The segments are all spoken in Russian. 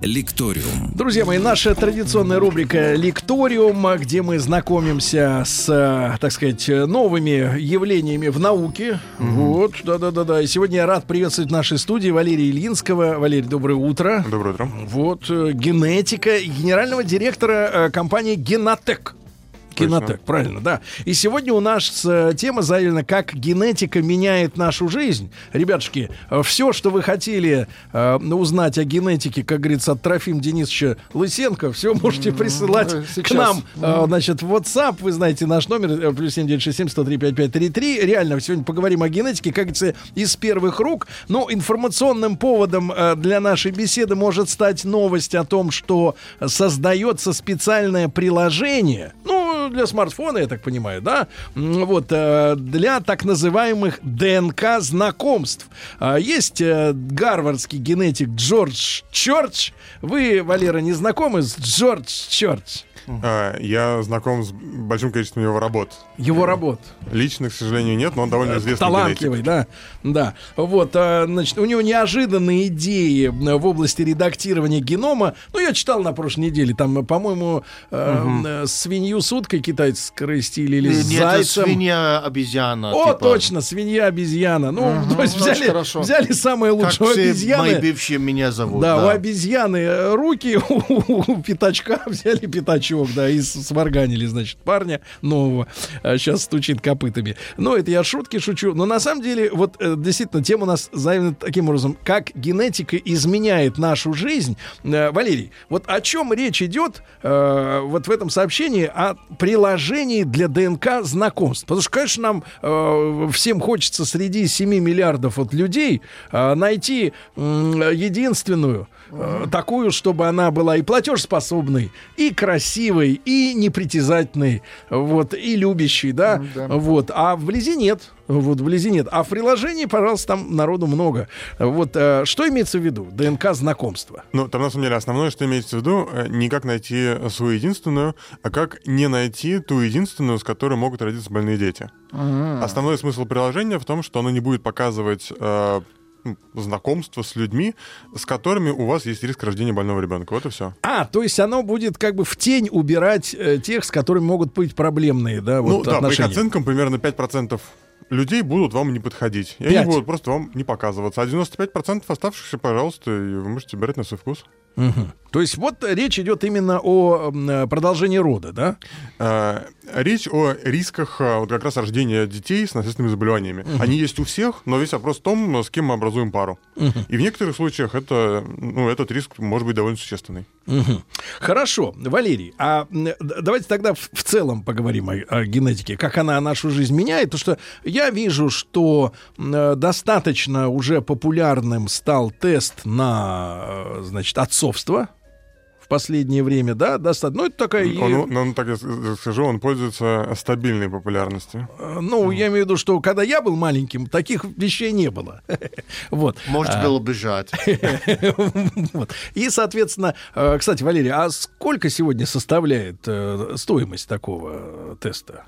Лекториум. Друзья мои, наша традиционная рубрика Лекториум, где мы знакомимся с, э, так сказать, новыми явлениями в науке. Mm-hmm. Вот, да-да-да-да. И сегодня я рад приветствовать в нашей студии Валерия Ильинского. Валерий, доброе утро. Доброе утро. Вот, э, генетика генерального директора э, компании Генотек. Кинотек, правильно, да. И сегодня у нас э, тема заявлена, как генетика меняет нашу жизнь. Ребятушки, э, все, что вы хотели э, узнать о генетике, как говорится, от Трофим Денисовича Лысенко, все можете присылать Сейчас. к нам. Э, значит, в WhatsApp, вы знаете наш номер, э, плюс 7967 103 5533. Реально, сегодня поговорим о генетике, как говорится, из первых рук. Но информационным поводом э, для нашей беседы может стать новость о том, что создается специальное приложение. Ну, для смартфона, я так понимаю, да, вот, э, для так называемых ДНК-знакомств. А, есть э, гарвардский генетик Джордж Чорч. Вы, Валера, не знакомы с Джордж Чорч? А, я знаком с большим количеством его работ. Его работ. Лично, к сожалению, нет, но он довольно известный Талантливый, генетик. да. Да. Вот, а, значит, у него неожиданные идеи в области редактирования генома. Ну, я читал на прошлой неделе, там, по-моему, угу. свинью с уткой китайцы скрестили или с зайцем. свинья-обезьяна. О, типа. точно, свинья-обезьяна. Ну, угу, то есть ну, взяли, взяли самое лучшее обезьяны. мои бывшие меня зовут. Да, да. у обезьяны руки, у, у пятачка взяли пятачок чувак, да, и сварганили, значит, парня нового. А сейчас стучит копытами. Но это я шутки шучу. Но на самом деле, вот э, действительно, тема у нас заявлена таким образом, как генетика изменяет нашу жизнь. Э, Валерий, вот о чем речь идет э, вот в этом сообщении о приложении для ДНК знакомств? Потому что, конечно, нам э, всем хочется среди 7 миллиардов вот людей э, найти э, единственную э, такую, чтобы она была и платежеспособной, и красивой, и непритязательной, вот, и любящей, да, ну, да. вот. А вблизи нет. Вот вблизи нет. А в приложении, пожалуйста, там народу много. Вот э, что имеется в виду? ДНК знакомства. Ну, там на самом деле основное, что имеется в виду, э, не как найти свою единственную, а как не найти ту единственную, с которой могут родиться больные дети. А-а-а. Основной смысл приложения в том, что оно не будет показывать э, знакомство с людьми, с которыми у вас есть риск рождения больного ребенка. Вот и все. А, то есть оно будет как бы в тень убирать э, тех, с которыми могут быть проблемные, да, вот ну, да, отношения. по их оценкам примерно 5% людей будут вам не подходить. И 5. они будут просто вам не показываться. А 95% оставшихся, пожалуйста, вы можете брать на свой вкус. Угу. То есть вот речь идет именно о продолжении рода, да? А, речь о рисках а, вот как раз рождения детей с наследственными заболеваниями. Угу. Они есть у всех, но весь вопрос в том, с кем мы образуем пару. Угу. И в некоторых случаях это, ну, этот риск может быть довольно существенный. Угу. Хорошо, Валерий, а давайте тогда в, в целом поговорим о, о генетике, как она нашу жизнь меняет, потому что я вижу, что э, достаточно уже популярным стал тест на, э, значит, отцовство в последнее время, да, достаточно. Ну, это такая... Он, он, так я скажу, он пользуется стабильной популярностью. Э, ну, я имею в виду, что когда я был маленьким, таких вещей не было. вот. Может было бежать. И, соответственно, э, кстати, Валерий, а сколько сегодня составляет э, стоимость такого теста?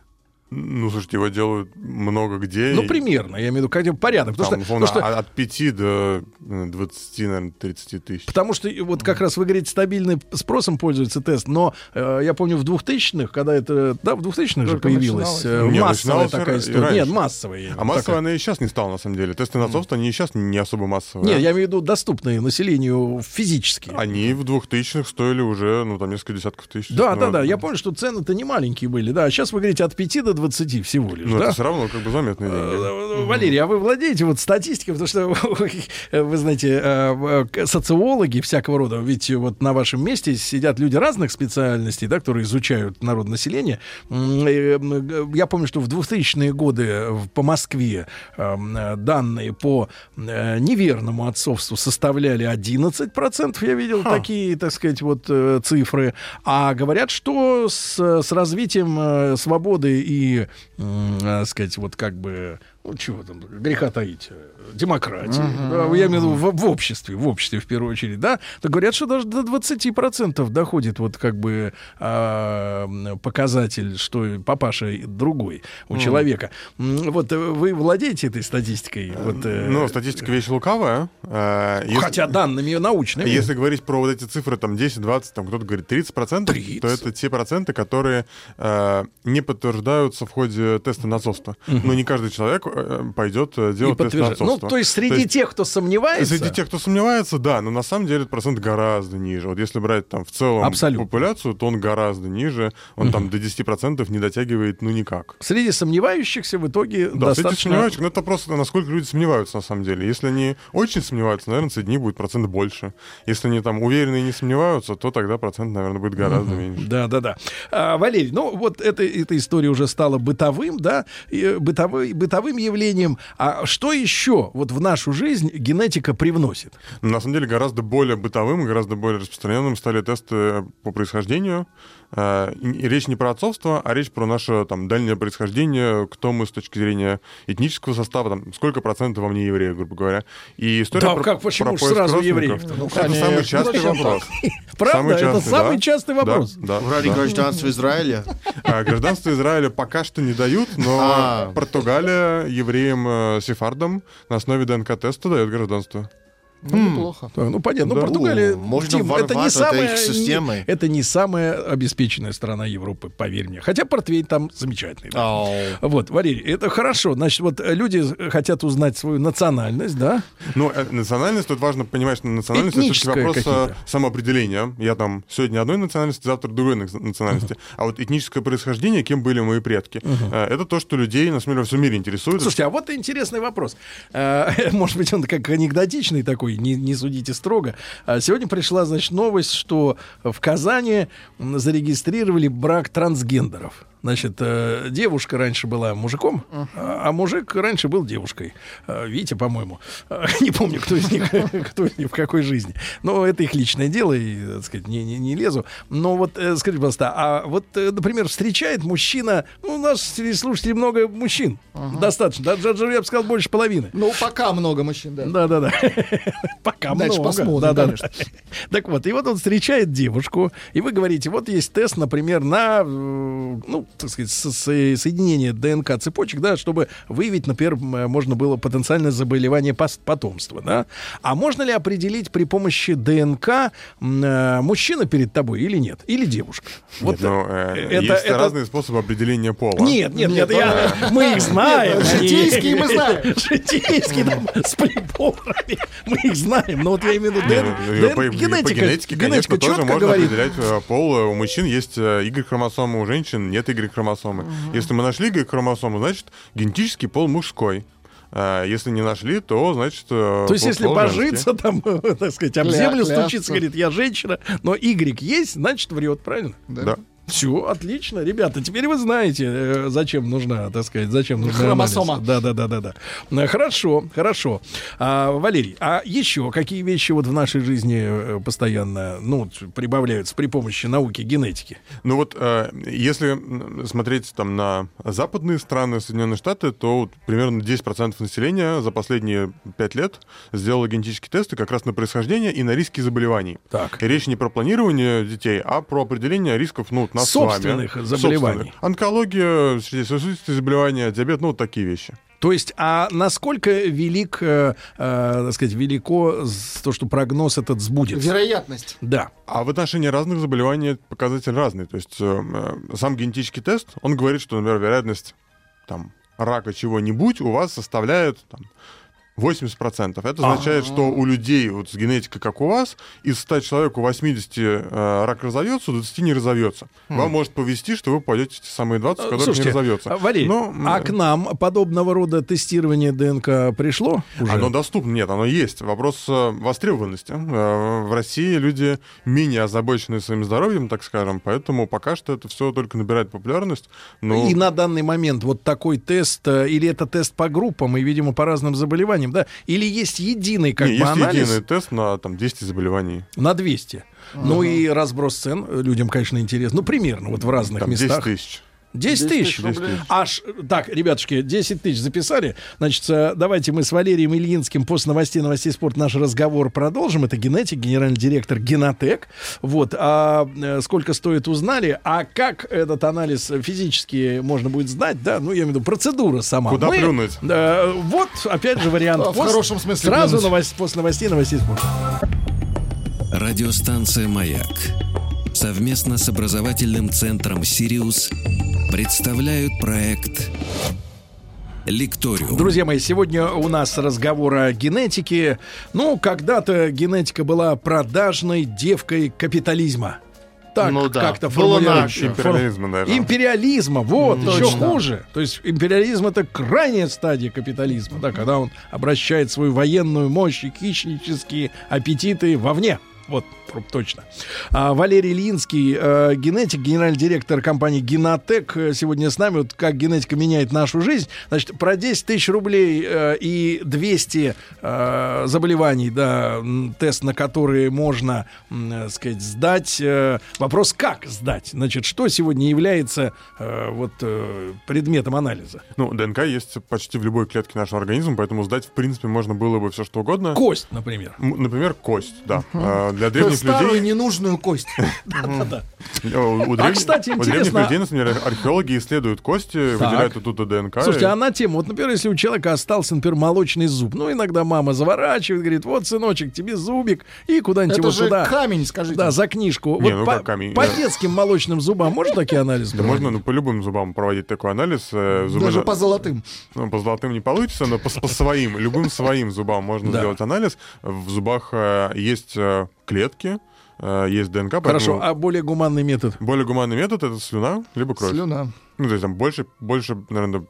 Ну, слушайте, его делают много где. Ну, примерно, я имею в виду, как порядок. Там, что, условно, что, от 5 до 20, наверное, 30 тысяч. Потому что, вот как раз вы говорите, стабильным спросом пользуется тест, но э, я помню в 2000-х, когда это, да, в 2000-х же появилась э, массовая такая история. Нет, массовая. А массовая такая. она и сейчас не стала, на самом деле. Тесты на отцовство, они и сейчас не особо массовые. Нет, я имею в виду доступные населению физически. Они в 2000-х стоили уже, ну, там, несколько десятков тысяч. Да, да, да, я помню, что цены-то не маленькие были, да. А сейчас вы говорите от 5 до 20 всего лишь. Ну, да? это все равно как бы заметные деньги. Э, Валерий, а вы владеете вот статистикой, потому что вы знаете, э, э, социологи всякого рода, ведь вот на вашем месте сидят люди разных специальностей, да, которые изучают народонаселение. Я помню, что в 2000-е годы по Москве данные по неверному отцовству составляли 11%. Я видел Ха. такие, так сказать, вот цифры. А говорят, что с, с развитием свободы и, э, сказать, вот как бы ну, чего там, греха таить, э, демократии, да, я имею в виду в, в обществе, в обществе в первую очередь, да, то говорят, что даже до 20% доходит вот как бы а, показатель, что папаша другой у человека. М, Вот э, вы владеете этой статистикой? Вот, э, Ну, статистика вещь лукавая. Э, если- хотя данными научными. Если говорить про вот эти цифры, там 10, 20, там кто-то говорит 30 процентов, 30. то это те проценты, которые э, не подтверждаются в ходе теста на отцовство. Но не каждый человек э, пойдет э, делать тест на подтверждает. Ну, отцовство. то есть среди тех, кто сомневается, Среди тех, кто сомневается, да, но на самом деле этот процент гораздо ниже. Вот если брать там в целом Абсолютно. популяцию, то он гораздо ниже. Он там до 10% не дотягивает, ну никак. среди сомневающихся в итоге Да, среди достаточно... сомневающихся, но это просто насколько люди сомневаются на самом деле. Если они очень сомневаются, наверное, среди них будет процент больше. Если они там уверены и не сомневаются, то тогда процент, наверное, будет гораздо меньше. Да, да, да. А, Валерий, ну вот это, эта история уже стала бытовым, да, и, э, бытовой, бытовым явлением. А что еще вот в нашу жизнь генетика привносит? Но на самом деле гораздо более бытовым, гораздо более распространенным стали тесты по происхождению. И Речь не про отцовство, а речь про наше там дальнее происхождение, кто мы с точки зрения этнического состава, там, сколько процентов во мне евреев, грубо говоря. И история Да, про, как, почему про сразу родственников. евреев-то? Ну, это конечно. самый частый вопрос. Правда? Самый это частый, самый да. частый Да, вопрос. Да, Ради да. гражданства Израиля. А, Гражданство Израиля пока что не дают, но А. Португалия евреям э, сефардам на основе ДНК-теста дает гражданство. Ну, неплохо. Так, Ну, понятно. Да. Ну, Португалия, Ну, можно Тим, это не самая, их не- это не самая обеспеченная страна Европы, поверь мне. Хотя портвейн там замечательный. да. Ау. Вот, Валерий, это хорошо. Значит, вот э, люди хотят узнать свою национальность, да? Ну, э, национальность, тут важно понимать, что национальность это Этническая все-таки вопрос какие-то. самоопределения. Я там сегодня одной национальности, завтра другой на- национальности. А вот этническое происхождение, кем были мои предки, э, это то, что людей, на самом деле, во всем мире интересует. Слушайте, а вот интересный вопрос. Э, Может быть, он как анекдотичный такой, не, не судите строго. А Сегодня пришла, значит, новость, что в Казани зарегистрировали брак трансгендеров. Значит, э, девушка раньше была мужиком, а а мужик раньше был девушкой. Э, Витя, по-моему. Э, Не помню, кто из них, кто из них в какой жизни. Но это их личное дело, и, так сказать, не, не, не лезу. Но вот скажите, пожалуйста, а вот, например, встречает мужчина, ну, у нас среди слушателей много мужчин, достаточно, да, даже, я бы сказал, больше половины. Ну, пока много мужчин, да. Да, да, да. Пока Дальше много. посмотрим, да, да, конечно. да. Так вот, и вот он встречает девушку, и вы говорите, вот есть тест, например, на, ну, так сказать, со- со- соединение ДНК цепочек, да, чтобы выявить, например, можно было потенциальное заболевание потомства, да. А можно ли определить при помощи ДНК э, мужчина перед тобой или нет, или девушка? Вот Ну, э, это- есть это- разные способы определения пола. нет, нет, нет, я, мы их знаем. Нет, они- житейские мы знаем. Житейские там с приборами. Мы их знаем. Но вот я имею в виду ну, ДНК, по, генетика. генетике, Генетика конечно, тоже можно определять э, пол. У мужчин есть э, Y-хромосомы, у женщин нет Y-хромосомы. Если мы нашли Y-хромосому, значит, генетический пол мужской. А Если не нашли, то, значит, э, То есть, если божиться, там, так сказать, об землю стучится, говорит, я женщина, но Y есть, значит, врет, правильно? Да. Все, отлично, ребята. Теперь вы знаете, э, зачем нужна, так сказать, зачем нужна Хромосома. анализ. Да, да, да, да, да. Хорошо, хорошо. А, Валерий, а еще какие вещи вот в нашей жизни э, постоянно, ну, прибавляются при помощи науки генетики? Ну вот, э, если смотреть там на западные страны, Соединенные Штаты, то вот примерно 10% населения за последние 5 лет сделало генетические тесты как раз на происхождение и на риски заболеваний. Так. И речь не про планирование детей, а про определение рисков, ну, нас Собственных с вами. заболеваний. Собственных. Онкология, сердечно-сосудистые заболевания, диабет, ну, вот такие вещи. То есть, а насколько велик, э, э, так сказать, велико то, что прогноз этот сбудется? Вероятность. Да. А в отношении разных заболеваний показатель разный. То есть э, э, сам генетический тест, он говорит, что, например, вероятность там, рака чего-нибудь у вас составляет там, 80%. Это означает, что у людей вот, с генетикой, как у вас, из 100 человек у 80 э, рак разовьется, у 20 не разовьется. Вам может повести, что вы пойдете те самые 20, в которых Слушайте, не разовьется. а, Валерий, Но, а к нам подобного рода тестирование ДНК пришло уже? Оно доступно, нет, оно есть. Вопрос э, востребованности. Э, В России люди менее озабочены своим здоровьем, так скажем, поэтому пока что это все только набирает популярность. Но И на данный момент вот такой тест, э, или это тест по группам, и, видимо, по разным заболеваниям, да? Или есть единый как не, бы есть анализ единый тест на там, 200 заболеваний. на 200? Ну и разброс цен людям, конечно, интересно. Ну, примерно, вот в разных Там 10 местах. тысяч. 10 тысяч. 10 тысяч. Аж, так, ребятушки, 10 тысяч записали. Значит, э, давайте мы с Валерием Ильинским после новостей, новостей спорта наш разговор продолжим. Это генетик, генеральный директор Генотек. Вот, а э, сколько стоит, узнали. А как этот анализ физически можно будет сдать, да, ну, я имею в виду, процедура сама. Куда Мы, плюнуть? э, вот, опять же, вариант. А, в хорошем смысле Сразу новость, после новостей, новостей спорта. Радиостанция «Маяк» совместно с образовательным центром «Сириус» представляют проект «Лекториум». Друзья мои, сегодня у нас разговор о генетике. Ну, когда-то генетика была продажной девкой капитализма. Так Ну да, как-то наше. Империализма даже. Империализма, вот, еще Точно. хуже. То есть империализм это крайняя стадия капитализма, да, когда он обращает свою военную мощь и хищнические аппетиты вовне. Вот, точно. А, Валерий Ильинский, э, генетик, генеральный директор компании Генотек, э, сегодня с нами. Вот как генетика меняет нашу жизнь. Значит, про 10 тысяч рублей э, и 200 э, заболеваний, да, тест на которые можно, э, сказать, сдать. Э, вопрос, как сдать? Значит, что сегодня является э, вот э, предметом анализа? Ну, ДНК есть почти в любой клетке нашего организма, поэтому сдать, в принципе, можно было бы все что угодно. Кость, например. М, Например, кость, да. А, Для есть древних старую людей... ненужную кость. Да-да. э, У древних- кстати, у древних интересно- людей, например, археологи исследуют кости, выделяют оттуда ДНК. Слушайте, а на тему, вот, например, если у человека остался, например, молочный зуб, ну, иногда мама заворачивает, говорит, вот, сыночек, тебе зубик, и куда-нибудь Это его же туда. камень, скажите. Да, за книжку. Не, вот ну по, как камень? по детским молочным зубам можно такие анализы Да проводить? можно ну, по любым зубам проводить такой анализ. э, Даже по золотым. Ну, по золотым не получится, но по, своим, любым своим зубам можно сделать анализ. В зубах э, есть э, клетки, э, есть ДНК, Хорошо, поэтому а более гуманный метод? более гуманный метод — это слюна, либо кровь. Слюна. Ну, то есть там больше, больше, наверное,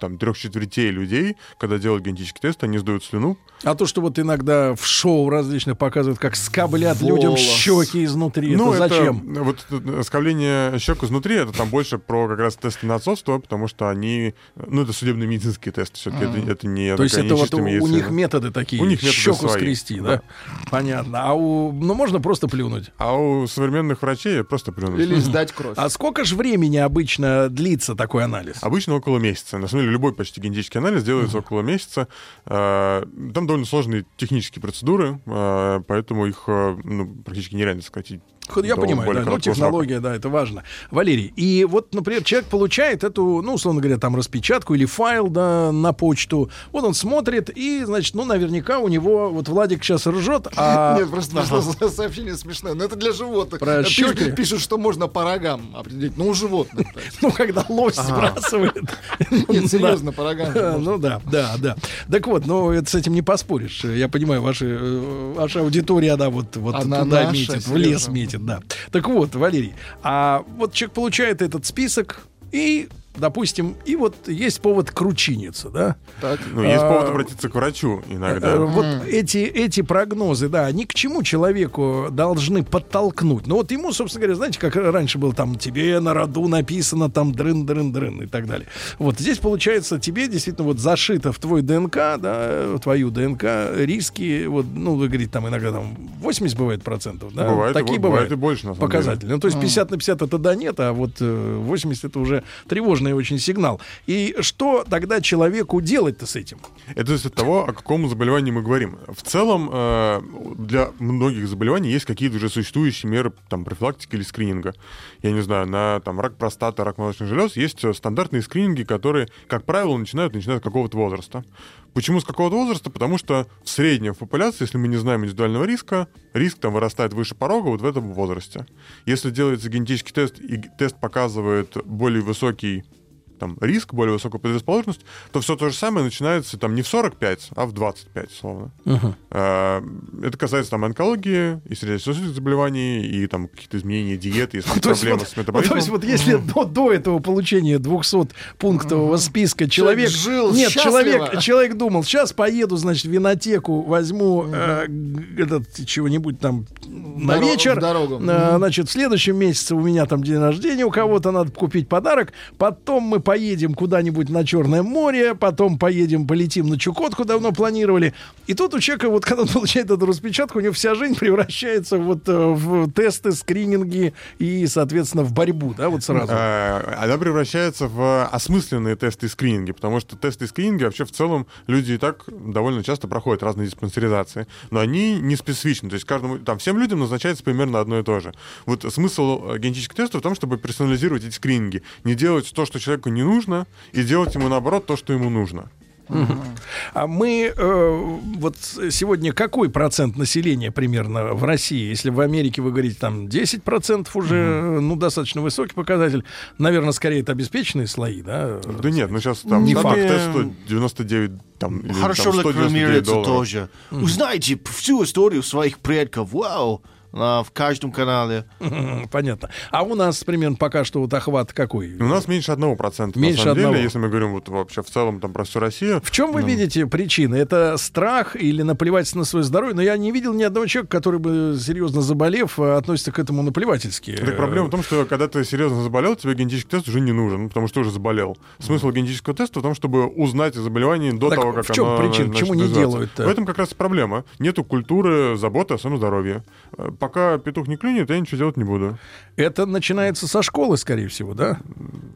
там трех четвертей людей, когда делают генетический тест, они сдают слюну. А то, что вот иногда в шоу различных показывают, как скоблят людям Волос. щеки изнутри, ну, это зачем? вот скобление щек изнутри, это там больше про как раз тесты на отцовство, потому что они, ну, это судебные медицинские тесты, все-таки это, это не То есть это вот у, у них методы такие, У них методы щеку свои, скрести, да? да. Понятно. А у, ну, можно просто плюнуть. А у современных врачей просто плюнуть. Или сдать кровь. А сколько же времени обычно длится такой анализ? Обычно около месяца. На самом деле любой почти генетический анализ делается около месяца. Э, Там довольно сложные технические процедуры, э, поэтому их э, ну, практически нереально сократить. Я до понимаю, более да, ну, технология, да, это важно. Валерий, и вот, например, человек получает эту, ну, условно говоря, там распечатку или файл, да, на почту. Вот он смотрит, и, значит, ну, наверняка у него, вот Владик сейчас ржет, а... Нет, просто сообщение смешное. Но это для животных. Про Пишут-? Пишут, что можно по рогам определить. Ну, у животных. Ну, когда лось сбрасывает. Нет, серьезно, по рогам. Да. Ну да, да, да. Так вот, ну это с этим не поспоришь. Я понимаю, э, ваша аудитория, она вот, туда метит, в лес метит, да. Так вот, Валерий, а вот человек получает этот список и, допустим, и вот есть повод кручиниться, да? Так. Ну, есть А, повод обратиться к врачу Э, иногда. Вот эти, эти прогнозы, да, они к чему человеку должны подтолкнуть? Ну вот ему, собственно говоря, знаете, как раньше было там тебе на роду написано там дрын-дрын-дрын и так далее. Вот здесь получается тебе действительно вот зашито в твой ДНК, да, в твою ДНК риски, вот, ну вы говорите там иногда там 80 бывает процентов, да? Бывает, Такие бывают. бывает и больше, на самом Показатели. Ну, то есть 50 на 50 это да, нет, а вот э, 80 это уже тревожный очень сигнал. И что тогда человеку делать-то с этим? Это зависит от того, о каком заболевании мы говорим. В целом, э, для многих заболеваний есть какие-то уже существующие меры там, профилактики или скрининга. Я не знаю, на там, рак простаты, рак молочных желез есть э, стандартные скрининги, которые, как правило, начинают, начинают с какого-то возраста. Почему с какого-то возраста? Потому что в среднем в популяции, если мы не знаем индивидуального риска, риск там вырастает выше порога вот в этом возрасте. Если делается генетический тест, и тест показывает более высокий там, риск, более высокую предрасположенность, то все то же самое начинается там не в 45, а в 25, словно. Э, Это касается там онкологии и сердечно-сосудистых заболеваний, и там каких-то изменений диеты, если проблемы с метаболизмом. то есть вот если до, этого получения 200-пунктового списка человек... жил Нет, человек, человек думал, сейчас поеду, значит, в винотеку, возьму э, этот чего-нибудь там, на вечер. А, Значит, в следующем месяце у меня там день рождения, у кого-то надо купить подарок. Потом мы поедем куда-нибудь на Черное море, потом поедем, полетим на Чукотку, давно планировали. И тут у человека, вот когда он получает эту распечатку, у него вся жизнь превращается вот э, в тесты, скрининги и, соответственно, в борьбу, да, вот сразу. Э, Она превращается в осмысленные тесты и скрининги, потому что тесты и скрининги вообще в целом люди и так довольно часто проходят разные диспансеризации, но они не специфичны, то есть каждому, там, всем людям назначается примерно одно и то же. Вот смысл э, генетических тестов в том, чтобы персонализировать эти скрининги, не делать то, что человеку не нужно, и делать ему, наоборот, то, что ему нужно. А мы э, вот сегодня какой процент населения примерно в России? Если в Америке вы говорите там 10% уже, э, ну, достаточно высокий показатель. Наверное, скорее это обеспеченные слои, да? Да нет, ну сейчас там Не факт. тест стоит 99 там, Хорошо там, 199 рекламируется долларов. тоже. Узнаете всю историю своих предков. Вау! А, в каждом канале. Понятно. А у нас примерно пока что вот охват какой? У нас меньше одного процента, Меньше на самом одного. деле, если мы говорим вот вообще в целом там про всю Россию. В чем вы видите причины? Это страх или наплевательство на свое здоровье? Но я не видел ни одного человека, который бы, серьезно заболев, э, относится к этому наплевательски. Так проблема в том, что когда ты серьезно заболел, тебе генетический тест уже не нужен, потому что ты уже заболел. Смысл генетического теста в том, чтобы узнать о заболевании до Так того, как в чем оно причина? Почему не делают-то? В этом как раз и проблема. Нету культуры заботы о своем здоровье. Пока петух не клюнет, я ничего делать не буду. Это начинается со школы, скорее всего, да?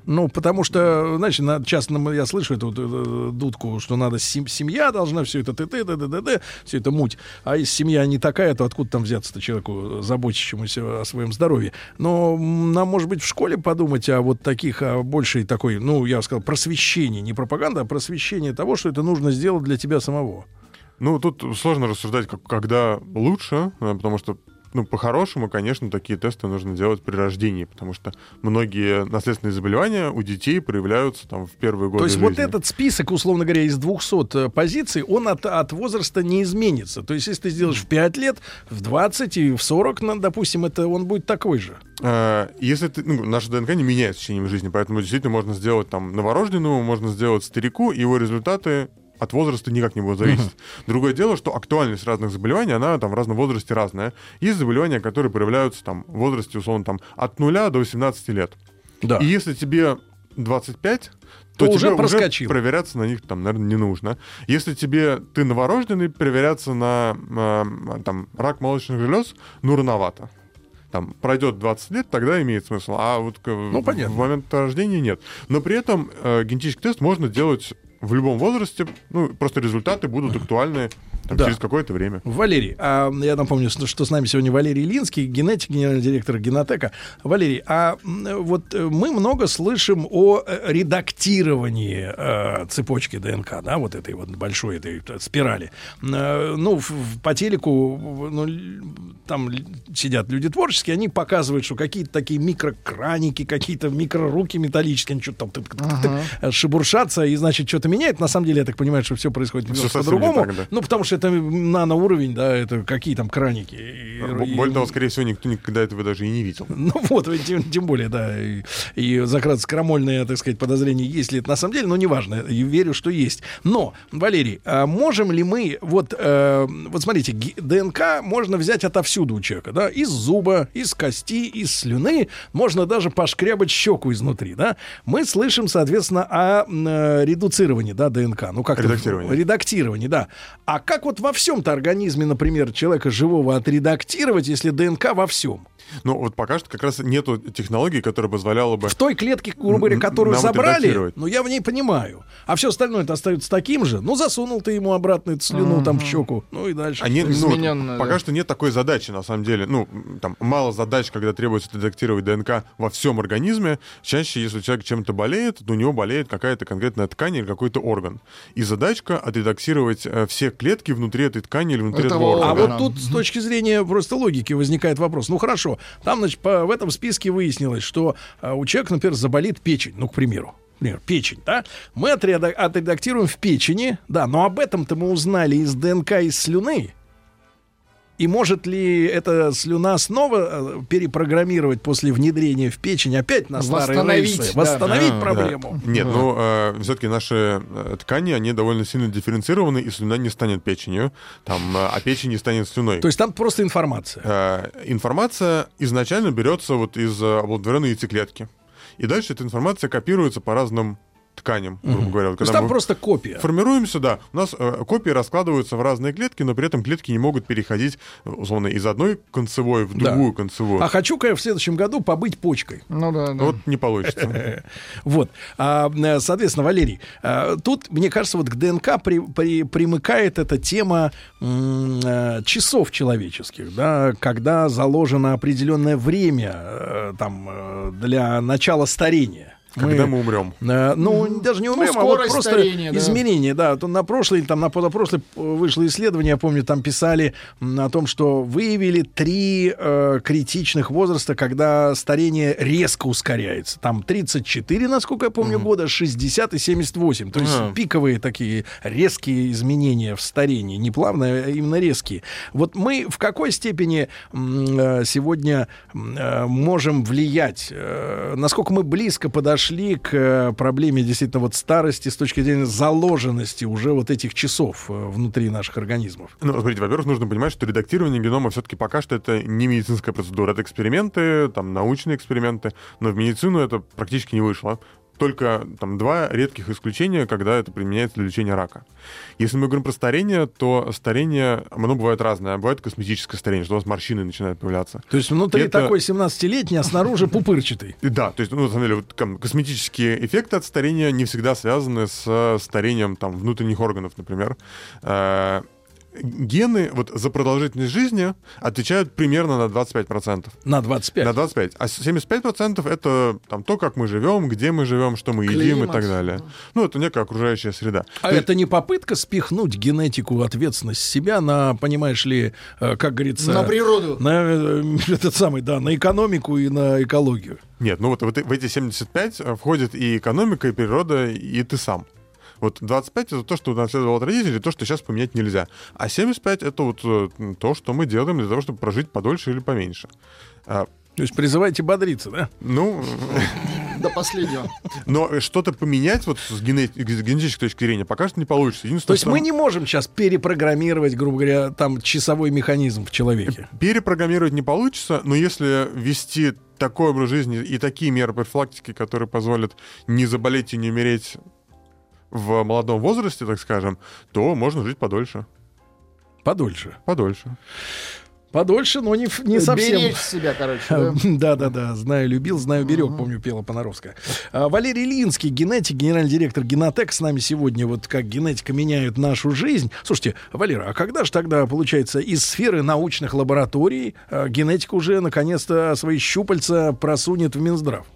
Ну, потому что, значит, на- часто мы- я слышу эту, э, дудку, что надо сем- семья должна все это ты ты ты ты ты все это муть. А если семья не такая, то откуда там взяться-то человеку, заботящемуся о своем здоровье? Но нам, может быть, в школе подумать о вот таких, о большей такой, ну, я бы сказал, просвещении, не пропаганда, а просвещение того, что это нужно сделать для тебя самого. Ну, тут сложно рассуждать, как, когда лучше, э, потому что ну, по-хорошему, конечно, такие тесты нужно делать при рождении, потому что многие наследственные заболевания у детей проявляются там в первые годы То есть вот жизни. этот список, условно говоря, из 200 э, позиций, он от, от возраста не изменится. То есть если ты сделаешь в 5 лет, в 20 и в 40, ну, допустим, это он будет такой же. Э, Если ты, ну, наша ДНК не меняется в течение жизни, поэтому действительно можно сделать там новорожденному, можно сделать старику, его результаты от возраста никак не будут зависеть. Другое дело, что актуальность разных заболеваний, она там в разном возрасте разная. Есть заболевания, которые проявляются там в возрасте, условно, там от 0 до 18 лет. Да. И если тебе 25, То то, уже тебе проскочил. проверяться на них там, наверное, не нужно. Если тебе ты новорожденный, проверяться на э, там рак молочных желез, ну рановато. Там пройдет 20 лет, тогда имеет смысл. А вот к- в- понятно. в момент рождения нет. Но при этом э, генетический тест можно делать в любом возрасте. Ну, просто результаты будут актуальны там, Да. через какое-то время. Валерий, а, я напомню, что, что с нами сегодня Валерий Линский, генетик, генеральный директор Генотека. Валерий, а вот э, мы много слышим о э, редактировании э, цепочки ДНК, да, вот этой вот большой этой спирали. Э, ну, в- в- по телеку, ну, там сидят люди творческие, они показывают, что какие-то такие микрокраники, какие-то микроруки металлические, они что-то там тык-тык-тык-тык, э, шибуршатся, и, значит, что-то меняет. На самом деле, я так понимаю, что все происходит немножко по-другому. да. Ну, потому что это наноуровень, да, это какие там краники. И- Более того, скорее всего, никто никогда этого даже и не видел. ну вот, тем, тем более, да, и, и закратно крамольное, так сказать, подозрение, есть ли это на самом деле, но неважно, и верю, что есть. Но, Валерий, а можем ли мы, вот, э, вот смотрите, ДНК можно взять отовсюду у человека, да, из зуба, из кости, из слюны, можно даже пошкрябать щеку изнутри, да. Мы слышим, соответственно, о э, редуцировании, да, ДНК. Ну, как Редактировании. редактировании, да. А как вот во всем-то организме, например, человека живого отредактировать, если ДНК во всем? Ну, вот пока что как раз нету технологии, которая позволяла бы... В той клетке, грубо говоря, которую забрали, ну я в ней понимаю. А все остальное это остается таким же. Ну, засунул ты ему обратно эту слюну там в щеку. Ну и дальше. А нет, ну, пока что нет такой задачи, на самом деле. Ну, там мало задач, когда требуется редактировать ДНК во всем организме. Чаще, если человек чем-то болеет, то у него болеет какая-то конкретная ткань или какой-то орган. И задачка отредактировать э, все клетки внутри этой ткани или внутри Этого этого А органа. органа. вот тут с точки зрения просто логики возникает вопрос. Ну хорошо, там, значит, по, в этом списке выяснилось, что а, у человека, например, заболит печень, ну, к примеру. Например, печень, да? Мы отреда- отредактируем в печени, да, но об этом-то мы узнали из ДНК из слюны. И может ли эта слюна снова э, перепрограммировать после внедрения в печень опять на старые Восстановить, рельсы? да. Восстановить Да, проблему? да. Нет, ну, все-таки наши э, ткани, они довольно сильно дифференцированы, и слюна не станет печенью, там, э, а печень не станет слюной. То есть там просто информация. Э, информация изначально берется вот из э, оплодотворенной яйцеклетки. И дальше эта информация копируется по разным тканям, грубо говоря. Вот То есть когда там мы просто копия. Формируемся, да. У нас э, копии раскладываются в разные клетки, но при этом клетки не могут переходить, условно, из одной концевой в Да. другую концевую. А хочу-ка я в следующем году побыть почкой. Ну да, да. Вот не получится. Вот. А, э, соответственно, Валерий, э, тут, мне кажется, вот к ДНК при- при- примыкает эта тема э, часов человеческих, да, когда заложено определенное время там, для начала старения. Когда мы умрем. Э, Ну, даже не умрем, а вот просто старения, да. изменение, да. То на прошлой, там на позапрошлой вышло исследование, я помню, там писали о том, что выявили три э, критичных возраста, когда старение резко ускоряется. Там 34, насколько я помню, года, 60 и 78. То есть Ага. пиковые такие резкие изменения в старении. Не плавные, а именно резкие. Вот мы в какой степени э, сегодня э, можем влиять? э, Насколько мы близко подошли к э, проблеме действительно вот старости с точки зрения заложенности уже вот этих часов э, внутри наших организмов? Ну, смотрите, во-первых, нужно понимать, что редактирование генома все-таки пока что это не медицинская процедура. Это эксперименты, там, научные эксперименты, но в медицину это практически не вышло. Только там два редких исключения, когда это применяется для лечения рака. Если мы говорим про старение, то старение, оно бывает разное. Бывает косметическое старение, что у вас морщины начинают появляться. То есть внутри Это- такой 17-летний, а снаружи пупырчатый. Да, то есть, ну, на самом деле, вот, там, косметические эффекты от старения не всегда связаны с э, старением там, внутренних органов, например. Гены вот, за продолжительность жизни отвечают примерно на 25%. На 25. На 25. А 75% это там, то, как мы живем, где мы живем, что мы едим и Климат. так далее. Ну, это некая окружающая среда. А То есть- это не попытка спихнуть генетику, ответственность себя на, понимаешь ли, э, как говорится... На природу. На э, этот самый, да, на экономику и на экологию. Нет, ну вот в, эти- в эти 75 э, входит и экономика, и природа, и ты сам. Вот 25 это то, что унаследовал от родителей, то, что сейчас поменять нельзя. А 75 это вот э, то, что мы делаем для того, чтобы прожить подольше или поменьше. А, То есть призывайте бодриться, да? ну, До последнего. но что-то поменять вот с, гене- с генетической точки зрения пока что не получится. То есть что мы не можем сейчас перепрограммировать, грубо говоря, там часовой механизм в человеке. Перепрограммировать не получится, но если ввести такой образ жизни и такие меры профилактики, которые позволят не заболеть и не умереть в молодом возрасте, так скажем, то можно жить подольше. Подольше. Подольше. Подольше, но не, не совсем. Беречь себя, короче. да. Да, да, да. Знаю, любил, знаю, берег, помню, пела Понаровская. А, Валерий Линский, генетик, генеральный директор Генотек, с нами сегодня. Вот как генетика меняет нашу жизнь. Слушайте, Валера, а когда же тогда, получается, из сферы научных лабораторий а, генетика уже наконец-то свои щупальца просунет в Минздрав?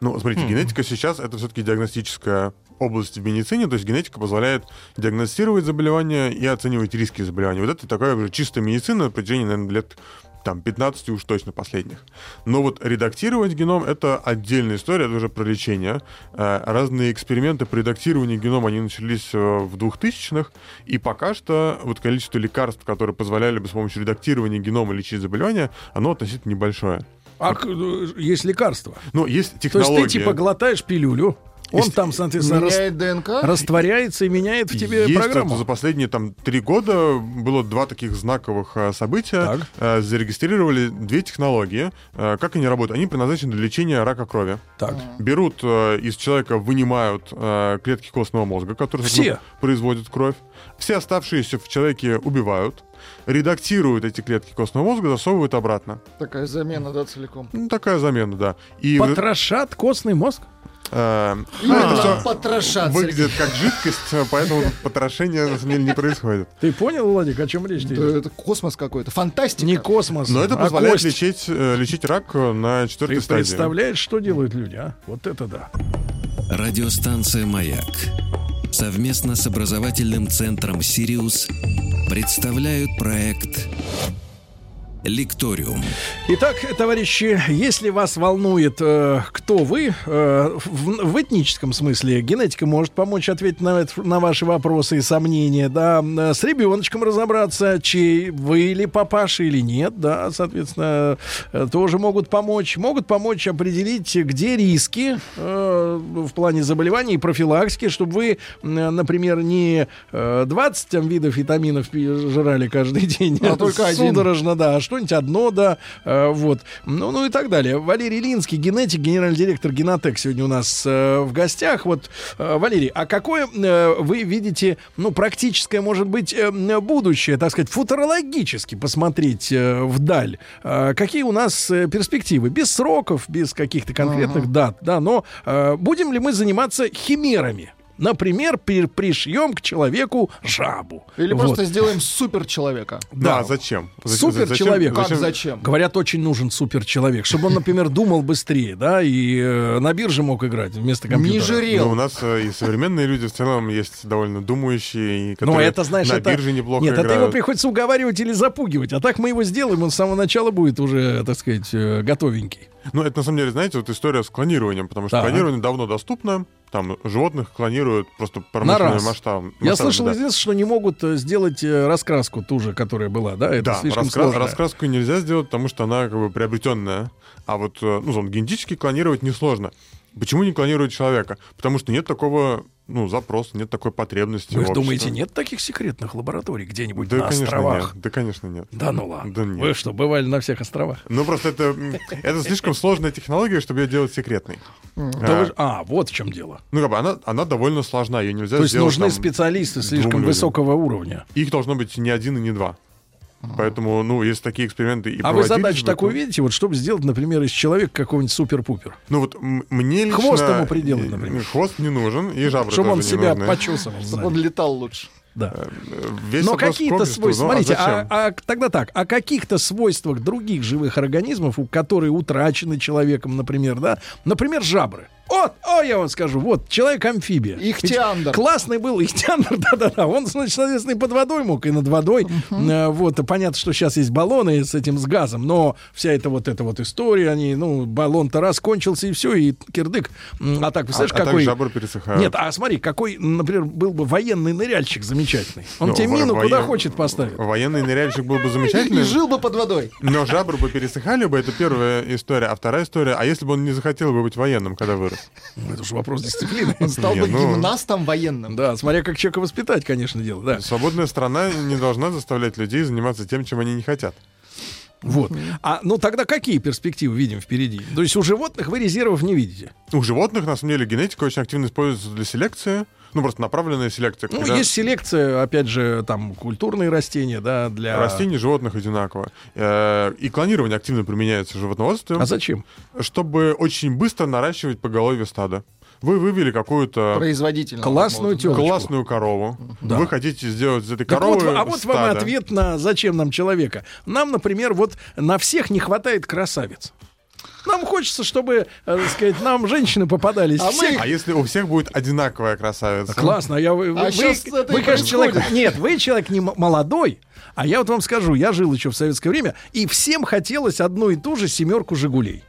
Ну, смотрите, генетика сейчас это все-таки диагностическая область в медицине, то есть генетика позволяет диагностировать заболевания и оценивать риски заболеваний. Вот это такая уже чистая медицина на протяжении, наверное, лет там 15 уж точно последних. Но вот редактировать геном — это отдельная история, это уже про лечение. Э, Разные эксперименты по редактированию генома, они начались э, в 2000-х, и пока что вот количество лекарств, которые позволяли бы с помощью редактирования генома лечить заболевания, оно относительно небольшое. А э, есть лекарства. Но есть То есть технологии. ты типа глотаешь пилюлю, он Есть- там, соответственно, рас- Меняет ДНК. растворяется и меняет в тебе Есть программу. это за последние там три года было два таких знаковых э, события. Так. Э, зарегистрировали две технологии. Э, как они работают? Они предназначены для лечения рака крови. Так. Берут э, из человека, вынимают э, клетки костного мозга, которые Все? производят кровь. Все оставшиеся в человеке убивают, редактируют эти клетки костного мозга, засовывают обратно. Такая замена, да, целиком. Ну, такая замена, да. И Потрошат костный мозг? Э, Именно это потрошат, выглядит как жидкость, поэтому потрошение на самом деле не происходит. Ты понял, Владик, о чем речь Да, это космос какой-то. Фантастика. Не космос, Но это а позволяет кость. лечить, э, лечить рак на четвертой Ты стадии. представляешь, что делают люди, а? Вот это да. Радиостанция «Маяк» совместно с образовательным центром «Сириус» представляют проект Лекториум. Итак, товарищи, если вас волнует, э, кто вы, э, в, в этническом смысле, генетика может помочь ответить на, на ваши вопросы и сомнения, да, э, с ребеночком разобраться, чей вы или папаша или нет, да, соответственно, э, тоже могут помочь. Могут помочь определить, где риски э, в плане заболеваний и профилактики, чтобы вы, м, например, не э, 20 там, видов витаминов жрали каждый день, А только один. судорожно, да, а что-нибудь одно, да, э, вот, ну, ну и так далее. Валерий Линский, генетик, генеральный директор Генотек сегодня у нас э, в гостях. Вот, э, Валерий, а какое вы видите, ну, практическое, может быть, будущее, так сказать, футурологически посмотреть вдаль? Какие у нас перспективы? Без сроков, без каких-то конкретных дат, да, но будем ли мы заниматься химерами? Например, при- пришьем к человеку жабу. Или Вот. просто сделаем супер человека. Да, Да. зачем? Зачем- Супер человек. Как зачем-? Говорят, очень нужен суперчеловек, чтобы он, например, думал быстрее, да, и э, на бирже мог играть вместо компьютера. Не Ну, жирел. у нас э, и современные люди в целом есть довольно думающие, и Но которые это, знаешь, на это... бирже неплохо Нет, это играют. его приходится уговаривать или запугивать. А так мы его сделаем, он с самого начала будет уже, так сказать, э, готовенький. Ну, это на самом деле, знаете, вот история с клонированием, потому что Так. клонирование давно доступно. Там животных клонируют просто промышленным раз. масштабом. Я слышал, да. единственное, что не могут э, сделать э, раскраску ту же, которая была, да? Это Да, слишком раскра- сложно. раскраску нельзя сделать, потому что она как бы приобретенная. А вот, э, ну, генетически клонировать несложно. Почему не клонируют человека? Потому что нет такого, ну, запроса, нет такой потребности. Вы думаете, нет таких секретных лабораторий где-нибудь Да, на конечно, островах? нет. Да, конечно, нет. Да ну ладно. Да нет. Вы что, бывали на всех островах? Ну, просто это, это слишком сложная технология, чтобы ее делать секретной. Да А, вы А, вот в чем дело. Ну, как бы она, она довольно сложна, ее нельзя То есть сделать нужны там специалисты слишком высокого уровня. Их должно быть не один и не два. Поэтому, ну, если такие эксперименты и А вы задачу бы, такую то- видите, вот чтобы сделать, например, из человека какого-нибудь супер-пупер? Ну, вот мне лично... Хвост ему приделать, например. Хвост не нужен, и жабры Чтобы он себя нужны. почесывал. Чтобы он летал лучше. Да. Э, Весь Но какие-то свойства, Ну, смотрите, а а, а тогда так, о каких-то свойствах других живых организмов, у которые утрачены человеком, например, да, например, жабры. Вот, о, я вам скажу, вот, человек-амфибия. Ихтиандр. Классный был Ихтиандр, да-да-да. Он, значит, соответственно, и под водой мог, и над водой. Э, Вот, и понятно, что сейчас есть баллоны с этим, с газом, но вся эта вот эта вот история, они, ну, баллон-то раз кончился, и все, и кирдык. А так, А, представляешь, а так какой... жабры пересыхают. Нет, а смотри, какой, например, был бы военный ныряльщик замечательный. Он Ну, тебе во- мину куда воен- хочет поставить. Военный ныряльщик был бы И замечательный. жил бы под водой. Но жабры бы пересыхали бы, это первая история. А вторая история, а если бы он не захотел бы быть военным, когда вырос? Ну, Это же вопрос дисциплины. Он стал бы ну- гимнастом военным. Да, смотря как человека воспитать, конечно, дело, да. Свободная страна не должна заставлять людей заниматься тем, чем они не хотят. Вот. А ну тогда какие перспективы видим впереди? То есть у животных вы резервов не видите? У животных, на самом деле, генетика очень активно используется для селекции. Ну, просто направленная селекция. Ну, когда есть селекция, опять же, там, культурные растения, да, для... Растений, животных одинаково. Э, И клонирование активно применяется в животноводстве, А зачем? чтобы очень быстро наращивать поголовье стада. Вы вывели какую-то Производительно. Классную Можно. тёлочку. классную корову. Да. Вы хотите сделать из этой Так коровы вот, а вот вам стадо. ответ на зачем нам человека. Нам, например, вот на всех не хватает красавиц. Нам хочется, чтобы, э, так сказать, нам женщины попадались. А все мы- А если у всех будет одинаковая красавица? Классно, я вы, А вы, вы, и конечно, человек. Нет, вы человек не молодой. А я вот вам скажу, я жил еще в советское время, и всем хотелось одну и ту же семерку Жигулей.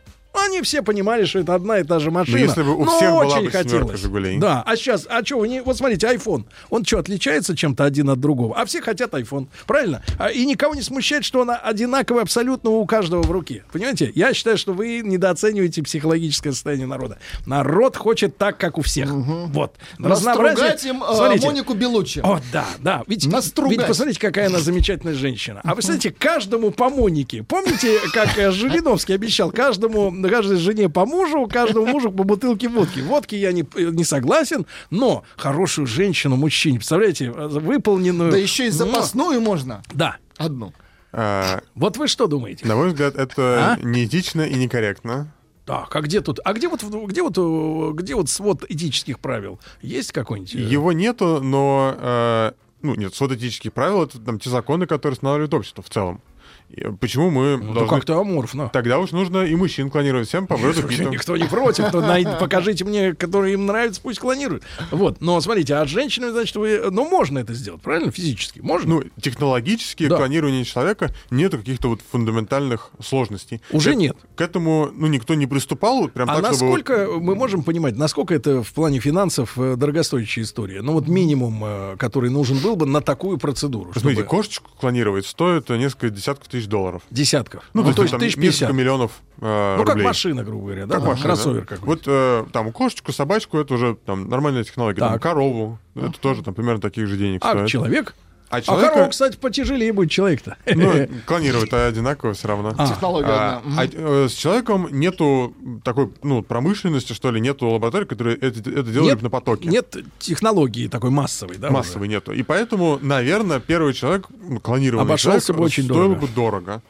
Они все понимали, что это одна и та же машина. Ну, если бы у но всех была очень бы хотелось. «Жигулей». Да, а сейчас, а что, вы не, вот смотрите, iPhone, он что, отличается чем-то один от другого? А все хотят iPhone, правильно? А, и никого не смущает, что он одинаковый абсолютно у каждого в руке. Понимаете? Я считаю, что вы недооцениваете психологическое состояние народа. Народ хочет так, как у всех. Вот. Настругать им э, Смотрите. Монику Белуччи. О, да, да. Ведь, Настругать. ведь посмотрите, какая она замечательная женщина. А вы знаете, каждому по Монике. Помните, как э, Жириновский обещал каждому, каждой жене по мужу, каждому мужу по бутылке водки. Водки я не, не согласен, но хорошую женщину, мужчине, представляете, выполненную... Да еще и запасную можно. Да. Одну. А, Вот вы что думаете? на мой взгляд, это А? неэтично и некорректно. Так, а где тут? А где вот, где вот, где вот свод этических правил? Есть какой-нибудь? э, Его нету, но... э, ну, нет, свод этических правил — это там те законы, которые устанавливает общество в целом. И Почему мы Ну, должны... как-то аморфно. Тогда уж нужно и мужчин клонировать всем по Брэду Питту. Никто не против. То най- покажите мне, который им нравится, пусть клонируют. Вот. Но смотрите, а с женщинами, значит, вы... Ну, можно это сделать, правильно? Физически. Можно? Ну, технологически Да. клонирование человека нету каких-то вот фундаментальных сложностей. Уже К- нет. К этому, ну, никто не приступал вот прям а так, чтобы... насколько мы можем понимать, насколько это в плане финансов э, дорогостоящая история? Ну, вот минимум, э, который нужен был бы на такую процедуру. Посмотрите, чтобы- кошечку клонировать стоит э, несколько десятков тысяч долларов. Десятков. Ну, то есть там тысяч несколько пятьдесят. миллионов э, Ну, как рублей. машина, грубо говоря, да? Как там, машина, Кроссовер да? какой-то. Вот э, там кошечку, собачку, это уже там нормальная технология. Там Так. корову, это тоже там примерно таких же денег А стоит. человек? А А человека, корова, кстати, потяжелее будет человек-то. ну, клонировать-то одинаково все равно. А. Технология А, одна. А, э, с человеком нету такой, ну, промышленности, что ли, нету лаборатории, которые это, это делали Нет, на потоке. Нет технологии такой массовой, да? уже? Массовой нету. И поэтому, наверное, первый человек, ну, клонированный Обошелся человек, бы очень стоил дорого. бы дорого.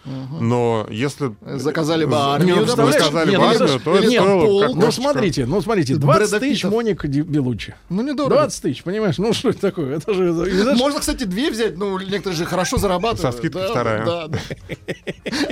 Но если... Заказали бы Не, армию, ну, допустим. заказали Не, бы ну, армию, то это стоило пол. как Ну, смотрите, ну, смотрите, Брэда 20 тысяч. Моника Белуччи. Ну, недорого. 20 тысяч, понимаешь? Ну, что это такое? Это же... знаешь, Можно, кстати, две взять, ну, некоторые же хорошо зарабатывают. Со скидкой Да, вторая. Да, да.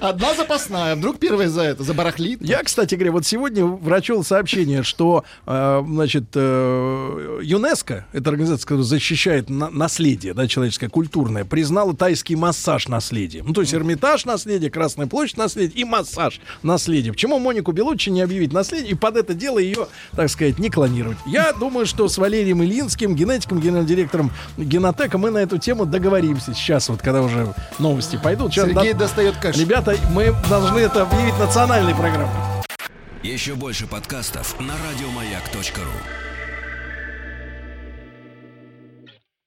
Одна запасная, вдруг первая за это, забарахлит. Я, кстати говоря, вот сегодня врачел сообщение, что, э, значит, э, ЮНЕСКО, это организация, которая защищает на- наследие, да, человеческое, культурное, признала тайский массаж наследия. Ну, то есть Эрмитаж наследие, Красная площадь наследие и массаж наследие. Почему Монику Белуччи не объявить наследие и под это дело ее, так сказать, не клонировать? Я думаю, что с Валерием Ильинским, генетиком, генеральным директором Генотека, мы на эту тему договоримся сейчас, вот когда уже новости пойдут. Сейчас Сергей до- достает кэш. Ребята, мы должны это объявить национальной программой. Еще больше подкастов на радиомаяк.ру.